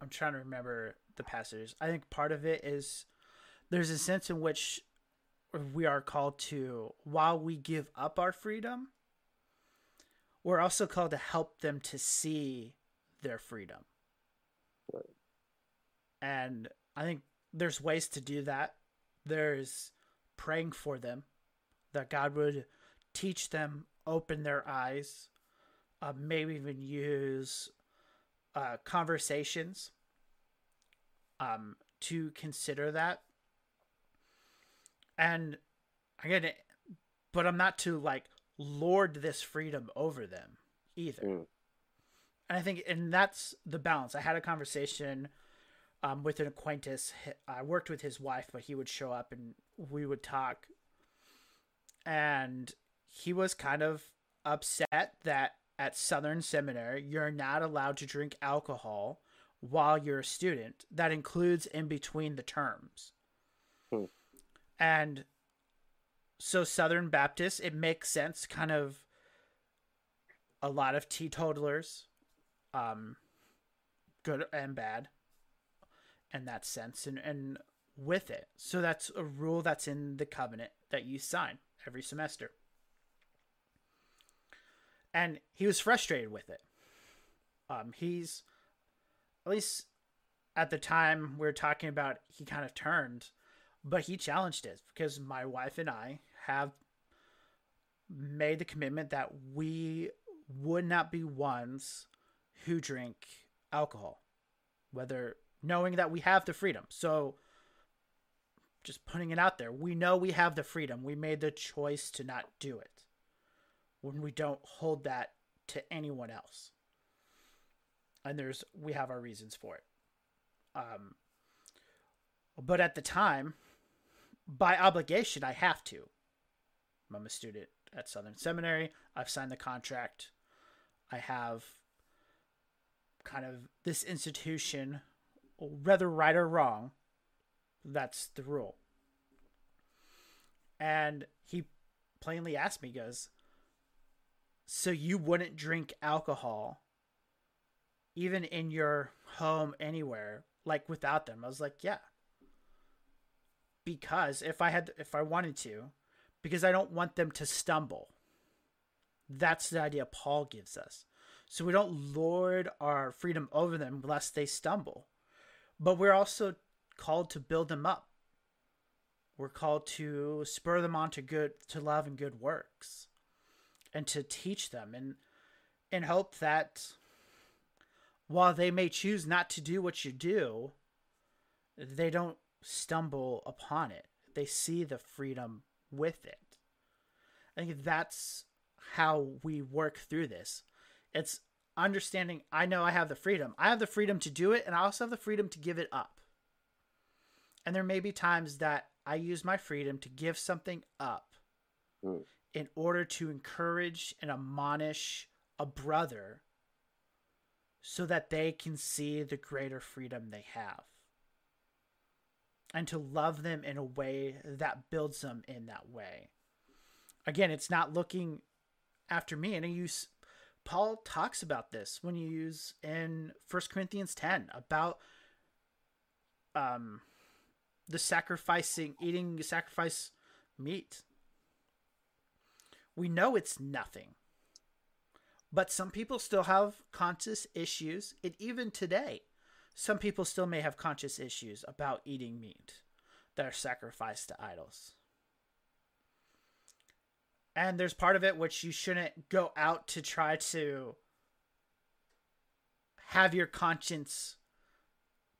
S1: I'm trying to remember the passages. I think part of it is there's a sense in which we are called to while we give up our freedom, we're also called to help them to see their freedom. And I think there's ways to do that. There's praying for them, that God would teach them, open their eyes, uh, maybe even use uh, conversations um, to consider that. And I get it, but I'm not to like lord this freedom over them either.
S2: Mm.
S1: And I think, and that's the balance. I had a conversation um, with an acquaintance. I worked with his wife, but he would show up and we would talk. And he was kind of upset that at Southern Seminary, you're not allowed to drink alcohol while you're a student. That includes in between the terms. And so, Southern Baptist, it makes sense, kind of a lot of teetotalers, um, good and bad, in that sense, and, and with it. So, that's a rule that's in the covenant that you sign every semester and he was frustrated with it. Um, he's at least at the time we are talking about, he kind of turned, but he challenged it because my wife and I have made the commitment that we would not be ones who drink alcohol, whether knowing that we have the freedom. So, just putting it out there, we know we have the freedom. We made the choice to not do it when we don't hold that to anyone else. And there's we have our reasons for it. Um but at the time, by obligation, I have to. I'm a student at Southern Seminary. I've signed the contract. I have kind of this institution, whether right or wrong, that's the rule. And he plainly asked me, goes, so you wouldn't drink alcohol even in your home anywhere like without them i was like yeah because if i had if i wanted to because i don't want them to stumble. That's the idea paul gives us. So we don't lord our freedom over them lest they stumble. But we're also called to build them up. We're called to spur them on to good to love and good works and to teach them and and hope that while they may choose not to do what you do, they don't stumble upon it. They see the freedom with it. I think that's how we work through this. It's understanding I know I have the freedom. I have the freedom to do it, and I also have the freedom to give it up. And there may be times that I use my freedom to give something up mm in order to encourage and admonish a brother so that they can see the greater freedom they have and to love them in a way that builds them in that way again it's not looking after me and you paul talks about this when you use in 1 corinthians 10 about um the sacrificing eating sacrifice meat we know it's nothing. But some people still have conscious issues. And even today, some people still may have conscious issues about eating meat that are sacrificed to idols. And there's part of it which you shouldn't go out to try to have your conscience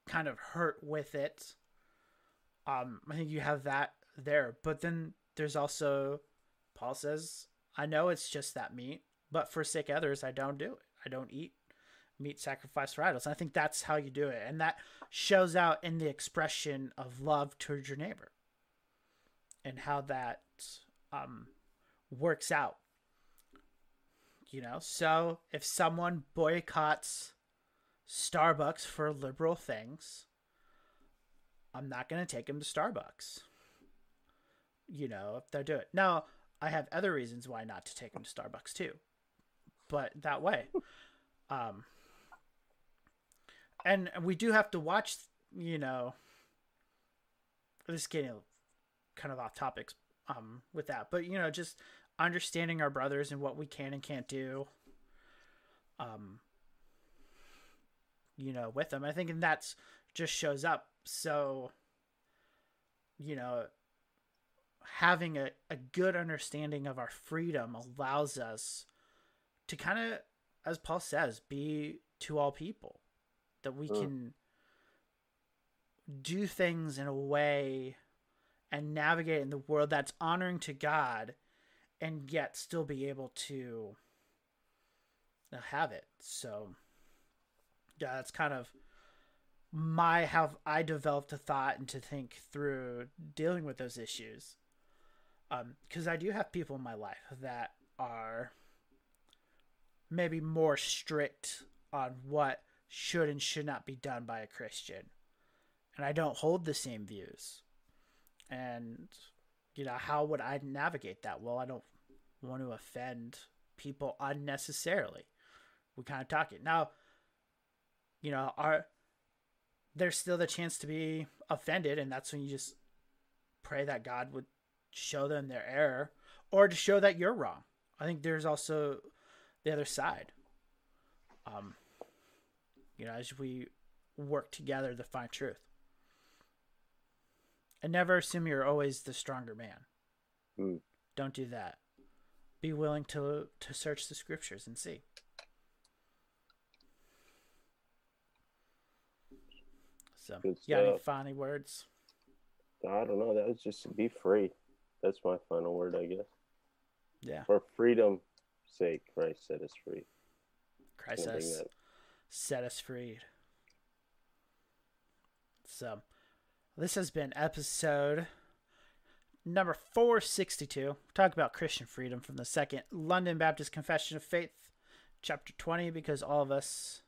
S1: kind of hurt with it. Um, I think you have that there. But then there's also Paul says, I know it's just that meat, but for sick others, I don't do it. I don't eat meat sacrifice for idols. And I think that's how you do it. And that shows out in the expression of love towards your neighbor and how that um, works out. You know, so if someone boycotts Starbucks for liberal things, I'm not going to take them to Starbucks. You know, if they do it. Now, I have other reasons why not to take them to Starbucks too. But that way. Um and we do have to watch, you know, this is getting kind of off topics um with that. But you know, just understanding our brothers and what we can and can't do. Um you know, with them. I think and that's just shows up. So you know, having a, a good understanding of our freedom allows us to kind of, as Paul says, be to all people. That we
S2: Mm.
S1: can do things in a way and navigate in the world that's honoring to God and yet still be able to uh, have it. So, yeah, that's kind of my how I developed a thought and to think through dealing with those issues. Because I do have people in my life that are maybe more strict on what should and should not be done by a Christian. And I don't hold the same views. And, you know, how would I navigate that? Well, I don't want to offend people unnecessarily. We kind of talk it. Now, you know, are there's still the chance to be offended, and that's when you just pray that God would show them their error or to show that you're wrong. I think there's also the other side. Um, you know, as we work together to find truth. And never assume you're always the stronger man.
S2: Mm.
S1: Don't do that. Be willing to to search the scriptures and see. So,
S2: Good
S1: you got any final words?
S2: I don't know. That was just be free. That's my final word, I guess.
S1: Yeah,
S2: For freedom's sake, Christ set us free.
S1: Christ
S2: Gonna bring
S1: has
S2: that.
S1: Set us free. So, this has been episode number 462. Talk about Christian freedom from the Second London Baptist Confession of Faith, chapter 20, because all of us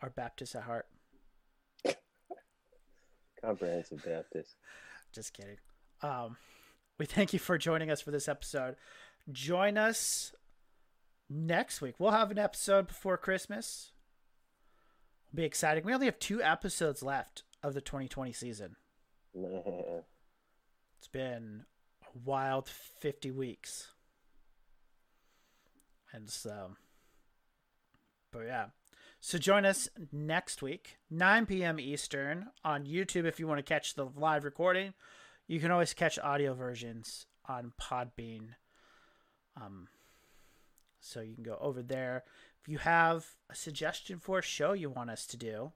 S1: are Baptists at heart.
S2: Comprehensive Baptist.
S1: Just kidding. Um, we thank you for joining us for this episode. Join us next week. We'll have an episode before Christmas. It'll be exciting. We only have two episodes left of the 2020 season.
S2: Man.
S1: It's been a wild 50 weeks. And so, but yeah. So join us next week, 9 p.m. Eastern on YouTube if you want to catch the live recording. You can always catch audio versions on Podbean. Um, so you can go over there. If you have a suggestion for a show you want us to do,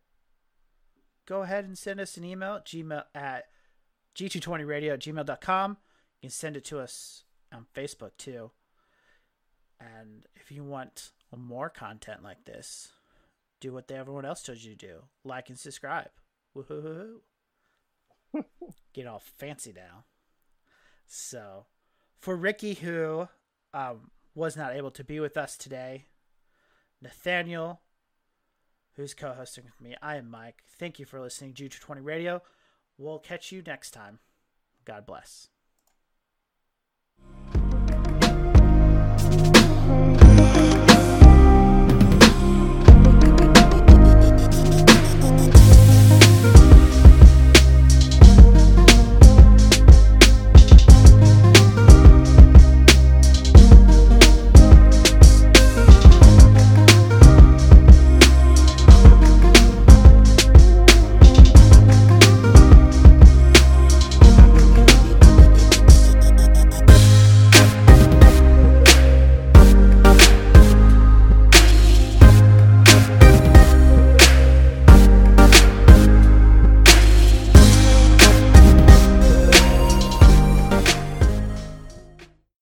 S1: go ahead and send us an email at gmail at g220radio at gmail.com. You can send it to us on Facebook too. And if you want more content like this, do what everyone else told you to do like and subscribe. Woohoo! Get all fancy now. So, for Ricky, who um, was not able to be with us today, Nathaniel, who's co hosting with me, I am Mike. Thank you for listening to G220 Radio. We'll catch you next time. God bless.